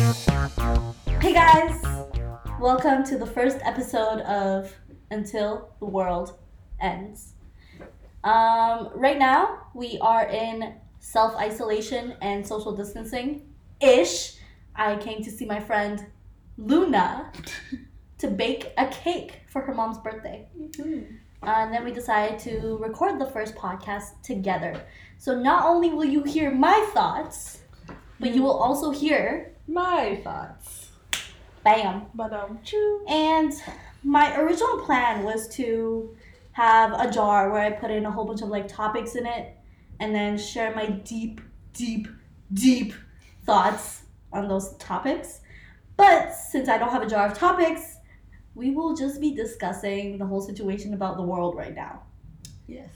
Hey guys! Welcome to the first episode of Until the World Ends. Um, right now, we are in self isolation and social distancing ish. I came to see my friend Luna to bake a cake for her mom's birthday. Uh, and then we decided to record the first podcast together. So not only will you hear my thoughts, but you will also hear My thoughts. bam. But um, choo. And my original plan was to have a jar where I put in a whole bunch of like topics in it and then share my deep, deep, deep thoughts on those topics. But since I don't have a jar of topics, we will just be discussing the whole situation about the world right now. Yes.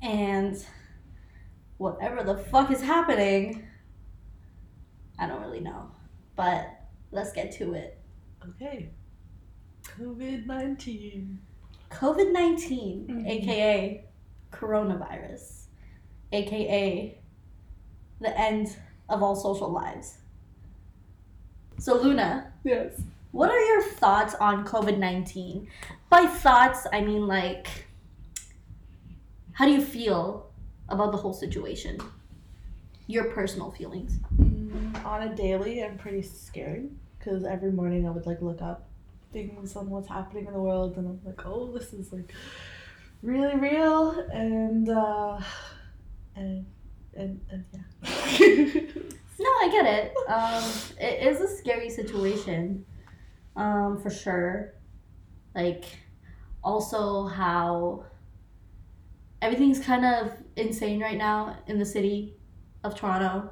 And whatever the fuck is happening, I don't really know. But let's get to it. Okay. COVID nineteen. COVID 19, Mhm. aka coronavirus, aka the end of all social lives. So, Luna, Yes. what are your thoughts on COVID 19? By thoughts, I mean like, how do you feel about the whole situation? Your personal feelings. On a daily, I'm pretty scared because every morning I would like look up things on what's happening in the world, and I'm like, oh, this is like really real, and uh, and and and yeah. No, I get it. Um, it is a scary situation, um, for sure. Like, also how everything's kind of insane right now in the city of Toronto.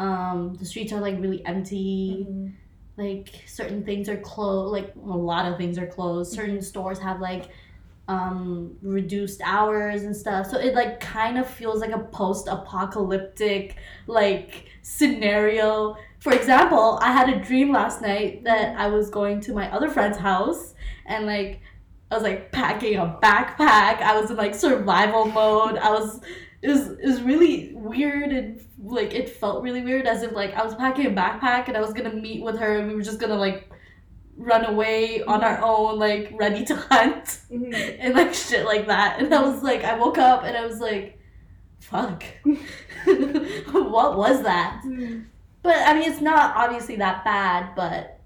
Um, the streets are like really empty. Mhm. Like certain things are closed. Like a lot of things are closed. Certain stores have like um reduced hours and stuff so it like kind of feels like a post-apocalyptic like scenario for example i had a dream last night that i was going to my other friend's house and like i was like packing a backpack i was in like survival mode i was it was really weird and like it felt really weird as if like i was packing a backpack and i was gonna meet with her and we were just gonna like run away on our own like ready to hunt Mhm. and like shit like that. And I was like, I woke up and I was like, fuck. what was that? Mhm. But I mean, it's not obviously that bad, but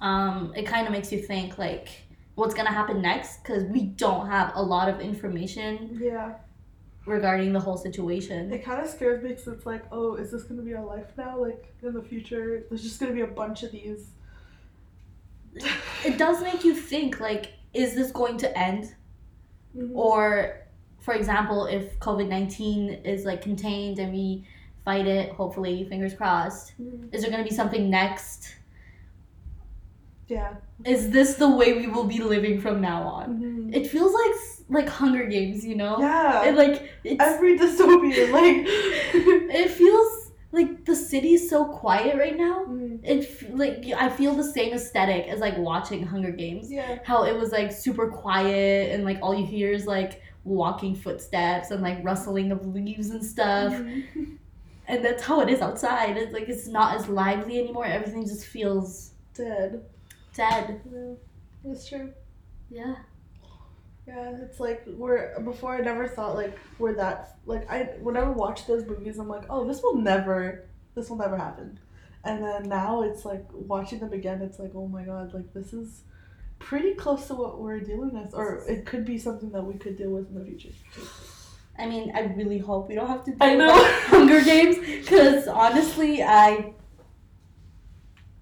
um, it kind of makes you think like what's gonna happen next because we don't have a lot of information Yeah. Regarding the whole situation. It kind of scares me because it's like, oh, is this gonna be our life now? Like in the future, there's just gonna be a bunch of these. It does make you think like, is this going to end? Mhm. or for example if covid-19 is like contained and we fight it hopefully fingers crossed Mhm. is there going to be something next Yeah. is this the way we will be living from now on Mhm. it feels like like hunger games you know Yeah. it like it's Every dystopian, like. it feels like the city's so quiet right now Mhm. it like i feel the same aesthetic as like watching hunger games Yeah. how it was like super quiet and like all you hear is like walking footsteps and like rustling of leaves and stuff Mhm. and that's how it is outside it's like it's not as lively anymore everything just feels Dead. dead Yeah. It's true. yeah Yeah, it's like we're before I never thought like we're that like I whenever I watch those movies I'm like, oh this will never this will never happen. And then now it's like watching them again, it's like, oh my god, like this is pretty close to what we're dealing with or it could be something that we could deal with in the future. i mean i really hope we don't have to do I know. hunger games because honestly i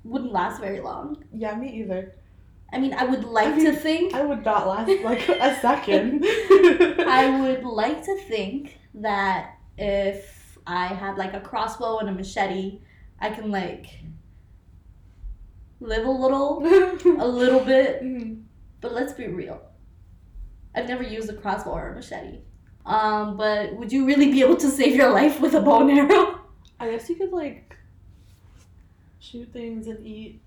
wouldn't last very long Yeah, me either. I mean i would like I mean, to think I would not last like a second. I would like to think that if I had like a crossbow and a machete, I can like live a little, a little bit. Mhm. But let's be real. I've never used a crossbow or a machete. Um, but would you really be able to save your life with a bow and arrow? I guess you could like shoot things and eat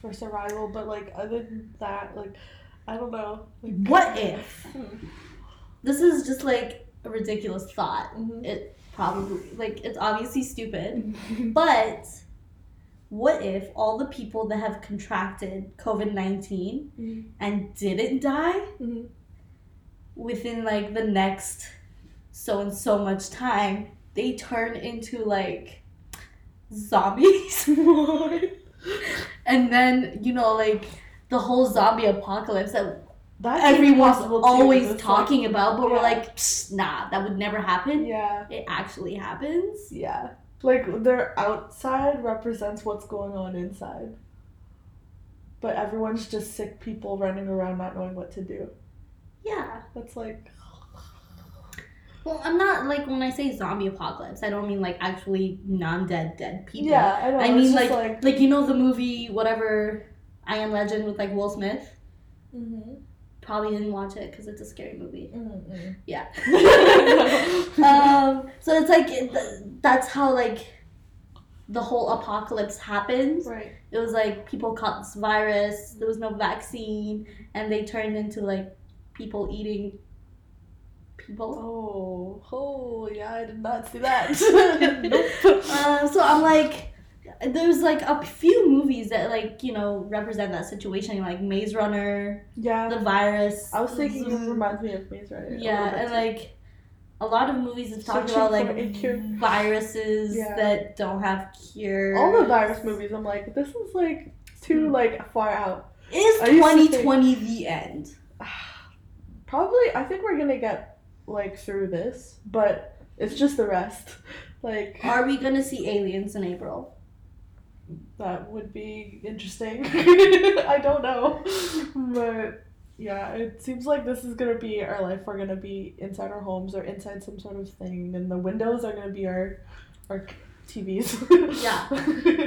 for survival, but like other than that, like I don't know. Like, What if? Hmm. This is just like a ridiculous thought. Mhm. It probably like it's obviously stupid, but what if all the people that have contracted COVID 19 Mhm. and didn't die Mhm. within like the next so and so much time, they turn into like zombies? and then, you know, like the whole zombie apocalypse that That's everyone's always it's like- talking about, but we're like, nah, that would never happen. yeah. It actually happens. Yeah. Like their outside represents what's going on inside. But everyone's just sick people running around not knowing what to do. Yeah. That's like Well, I'm not like when I say zombie apocalypse, I don't mean like actually non-dead dead people. Yeah, I know. I mean just like, like you know the movie whatever I Am Legend with like Will Smith. mm-hmm. Probably didn't watch it because it's a scary movie. Mm-hmm. Yeah. um. So it's like it, that's how like the whole apocalypse happened. right. It was like people caught this virus. There was no vaccine, and they turned into like people eating people. Oh, oh, yeah, I did not see that. nope. Uh, so I'm like, there's like a few movies that like you know represent that situation, like Maze Runner, yeah, The Virus. I was thinking it reminds me of Maze Runner. Yeah, and too. like a lot of movies have talked about like for a cure. viruses Yeah. that don't have cure. all the virus movies, I'm like, this is like too like far out. Is I used to think- 2020 the end? Probably, I think we're gonna get like through this, but it's just the rest. Like Are we gonna see aliens in April? that would be interesting. I don't know, but yeah, it seems like this is gonna be our life. We're gonna be inside our homes or inside some sort of thing, and the windows are gonna be our our TVs. Yeah.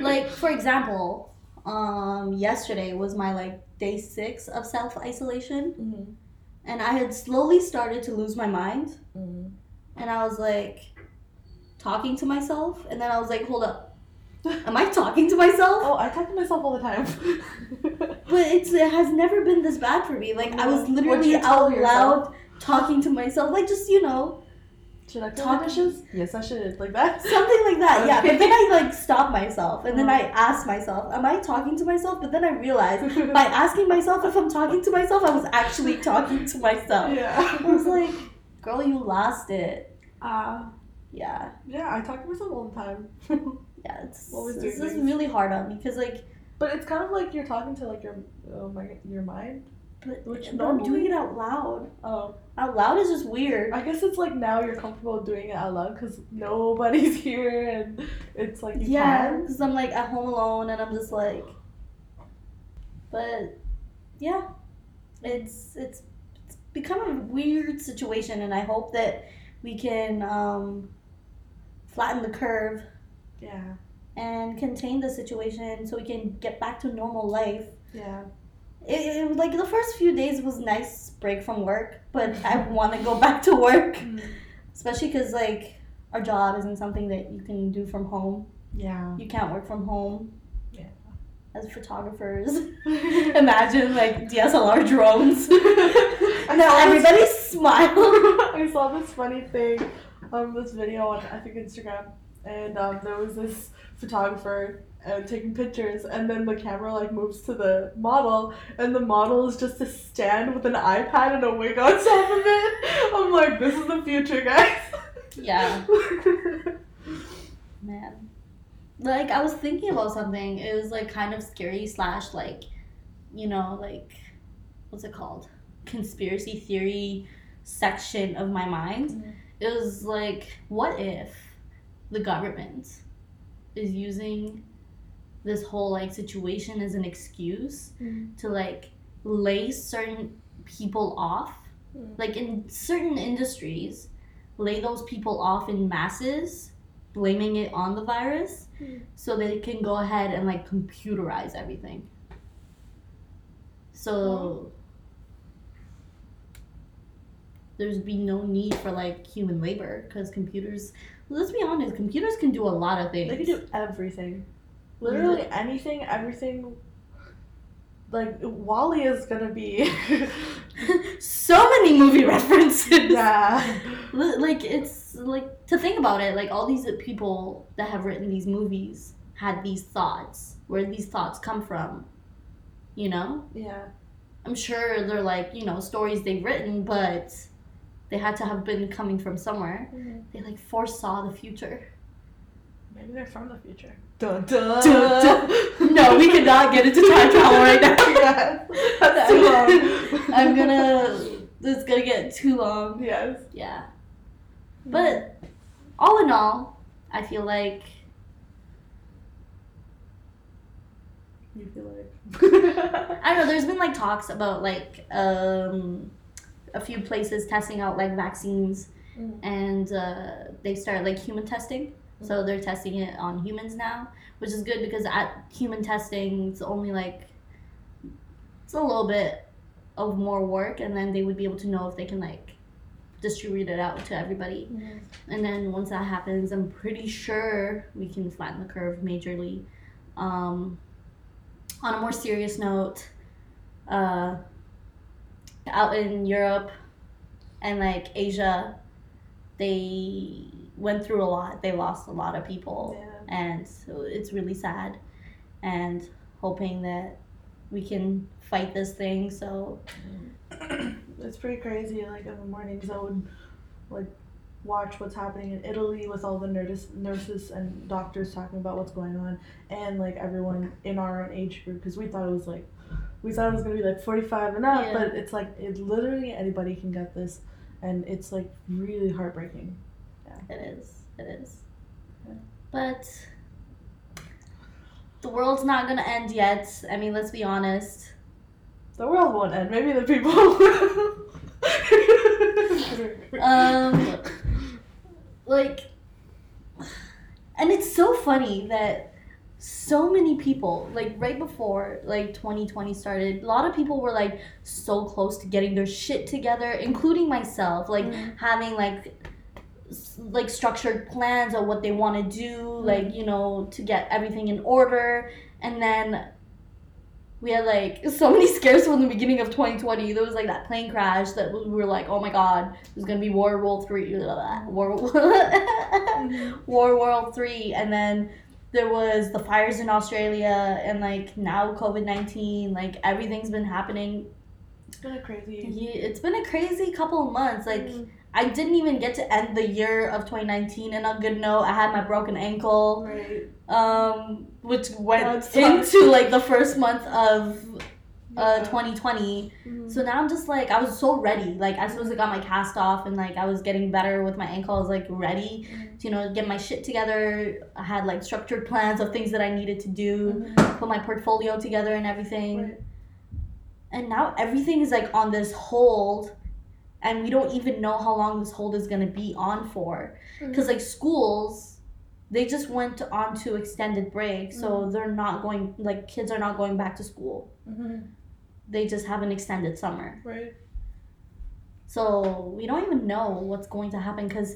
Like for example, um, yesterday was my like day six of self isolation, Mhm. And I had slowly started to lose my mind, Mhm. and I was like talking to myself, and then I was like, hold up, am I talking to myself? Oh, I talk to myself all the time. But it's it has never been this bad for me. Like I was literally out loud talking to myself, like just you know should I peel Talking- dishes? Yes, I should. Like that. something like that. Yeah, but then I like stop myself, and then I Uh-huh. myself, am I talking to myself? But then I realized by asking myself if I'm talking to myself, I was actually talking to myself. yeah. I was like, girl, you lost it. uh, Yeah, yeah, I talk to myself all the time. yeah. It's Always this is really hard on me because like, but it's kind of like you're talking to like your oh my your mind. But, Which but I'm doing it out loud. Oh, Out loud is just weird. I guess it's like now you're comfortable doing it out loud because nobody's here and it's like you Yeah, because I'm like at home alone and I'm just like, but yeah, it's it's it's become a weird situation, and I hope that we can um, flatten the curve Yeah, and contain the situation so we can get back to normal life. yeah. It, it like the first few days was nice break from work, but I want to go back to work, especially because like our job isn't something that you can do from home. Yeah. You can't work from home. Yeah. As photographers, imagine like DSLR drones. I now everybody smile. I saw this funny thing, um, this video on I think Instagram, and um, there was this photographer uh, taking pictures, and then the camera like moves to the model, and the model is just a stand with an iPad and a wig on top of it. I'm like, this is the future, guys. yeah, man. Like I was thinking about something. It was like kind of scary slash like, you know, like what's it called? Conspiracy theory section of my mind. Mhm. It was like, what if the government is using this whole like situation as an excuse Mm. to like lay certain people off Mm. like in certain industries lay those people off in masses blaming it on the virus Mm. so they can go ahead and like computerize everything so there's be no need for like human labor because computers let's be honest computers can do a lot of things They can do everything. Literally anything, everything. Like WALL-E is gonna be. so many movie references yeah. Like it's like to think about it like all these people that have written these movies had these thoughts? Where these thoughts come from? You know? Yeah. I'm sure they're like, you know, stories they've written, but they had to have been coming from somewhere. Mm-hmm. They like foresaw the future. Maybe they're from the future. Dun dun. Dun, dun. No, we cannot get into time travel right now. yeah. That's too long. I'm gonna. It's gonna get too long. Yes. Yeah. But all in all, I feel like You feel like. I don't know. There's been like talks about like um, a few places testing out like vaccines, Mm. and uh, they start like human testing. So they're testing it on humans now, which is good because at human testing, it's only like it's a little bit of more work, and then they would be able to know if they can like distribute it out to everybody. Mhm. And then once that happens, I'm pretty sure we can flatten the curve majorly. Um, on a more serious note, uh, out in Europe and like Asia, they went through a lot. They lost a lot of people, Yeah. and so it's really sad. And hoping that we can fight this thing. So it's pretty crazy. Like in the mornings, I would like watch what's happening in Italy with all the nurses, nurses and doctors talking about what's going on, and like everyone in our own age group because we thought it was like we thought it was gonna be like forty five and up, Yeah. but it's like it literally anybody can get this, and it's like really heartbreaking. Yeah. It is. It is. Yeah. But the world's not gonna end yet. I mean, let's be honest. The world won't end. Maybe the people. Um, like, and it's so funny that so many people, like right before like 2020 started, a lot of people were like so close to getting their shit together, including myself. Like Mhm. having like like structured plans of what they want to do like you know to get everything in order and then we had like so many scares from the beginning of 2020 there was like that plane crash that we were like oh my god there's gonna be war world 3 blah, blah, blah, war war world 3 and then there was the fires in australia and like now covid-19 like everything's been happening It's been a crazy. Yeah, it's been a crazy couple of months like Mm. I didn't even get to end the year of 2019 in a good note. I had my broken ankle, Right. um, which went into like the first month of uh, Yeah. 2020. Mhm. So now I'm just like, I was so ready. Like as soon as I got my cast off and like I was getting better with my ankle, I was like ready Mhm. to, you know, get my shit together. I had like structured plans of things that I needed to do, Mhm. put my portfolio together and everything Right. and now everything is like on this hold and we don't even know how long this hold is going to be on for because like schools they just went on to extended break so they're not going like kids are not going back to school Mhm. They just have an extended summer Right. so we don't even know what's going to happen because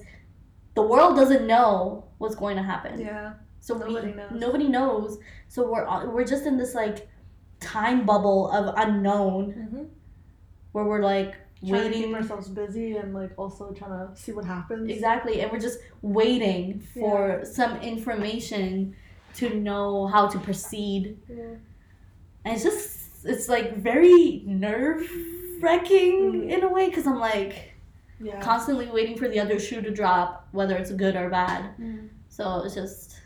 the world doesn't know what's going to happen Yeah. so Nobody we, knows. nobody knows so we're we're just in this like time bubble of unknown Mm-hmm. where we're like Trying to keep waiting ourselves busy and like also trying to see what happens. Exactly, and we're just waiting for some information to know how to proceed. Yeah. And it's just, it's like very nerve wracking Mhm. in a way because I'm like Yeah. constantly waiting for the other shoe to drop, whether it's good or bad. Mm. So it's just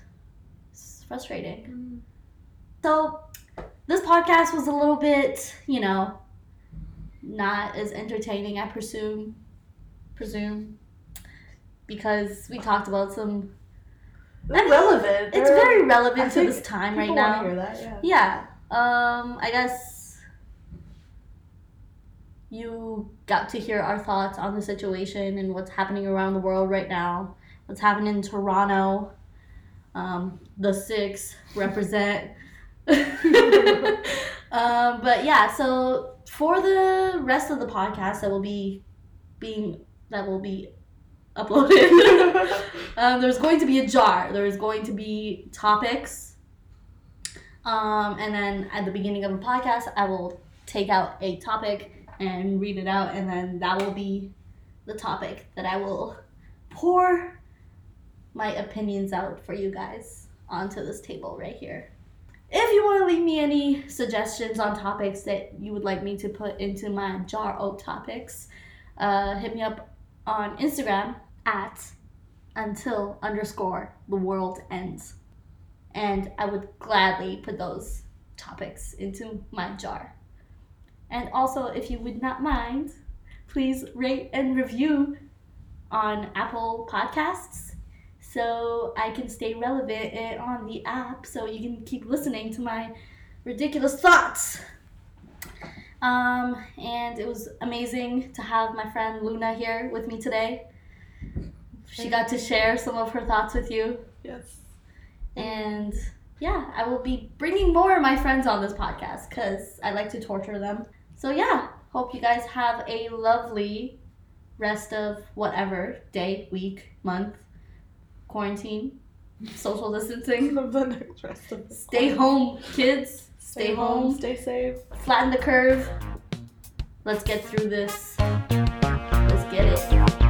it's frustrating. Mm. So this podcast was a little bit, you know, not as entertaining, I presume. Presume. Because we talked about some relevant. It's very I relevant to this time right now. Hear that, yeah. Yeah. Um, I guess you got to hear our thoughts on the situation and what's happening around the world right now. What's happening in Toronto. Um, the six represent. um, but yeah, so for the rest of the podcast that will be being that will be uploaded. Um, there's going to be a jar. There's going to be topics. Um, and then at the beginning of the podcast, I will take out a topic and read it out, and then that will be the topic that I will pour my opinions out for you guys onto this table right here. If you want to leave me any suggestions on topics that you would like me to put into my jar of topics, uh, hit me up on Instagram at until underscore the world ends. And I would gladly put those topics into my jar. And also, if you would not mind, please rate and review on Apple Podcasts so I can stay relevant on the app so you can keep listening to my ridiculous thoughts. Um, and it was amazing to have my friend Luna here with me today. She got to share some of her thoughts with you. Yes. And yeah, I will be bringing more of my friends on this podcast because I like to torture them. So yeah, hope you guys have a lovely rest of whatever day, week, month, quarantine, social distancing. the next rest of the Stay home, kids. Stay, home. Stay safe. Flatten the curve. Let's get through this. Let's get it.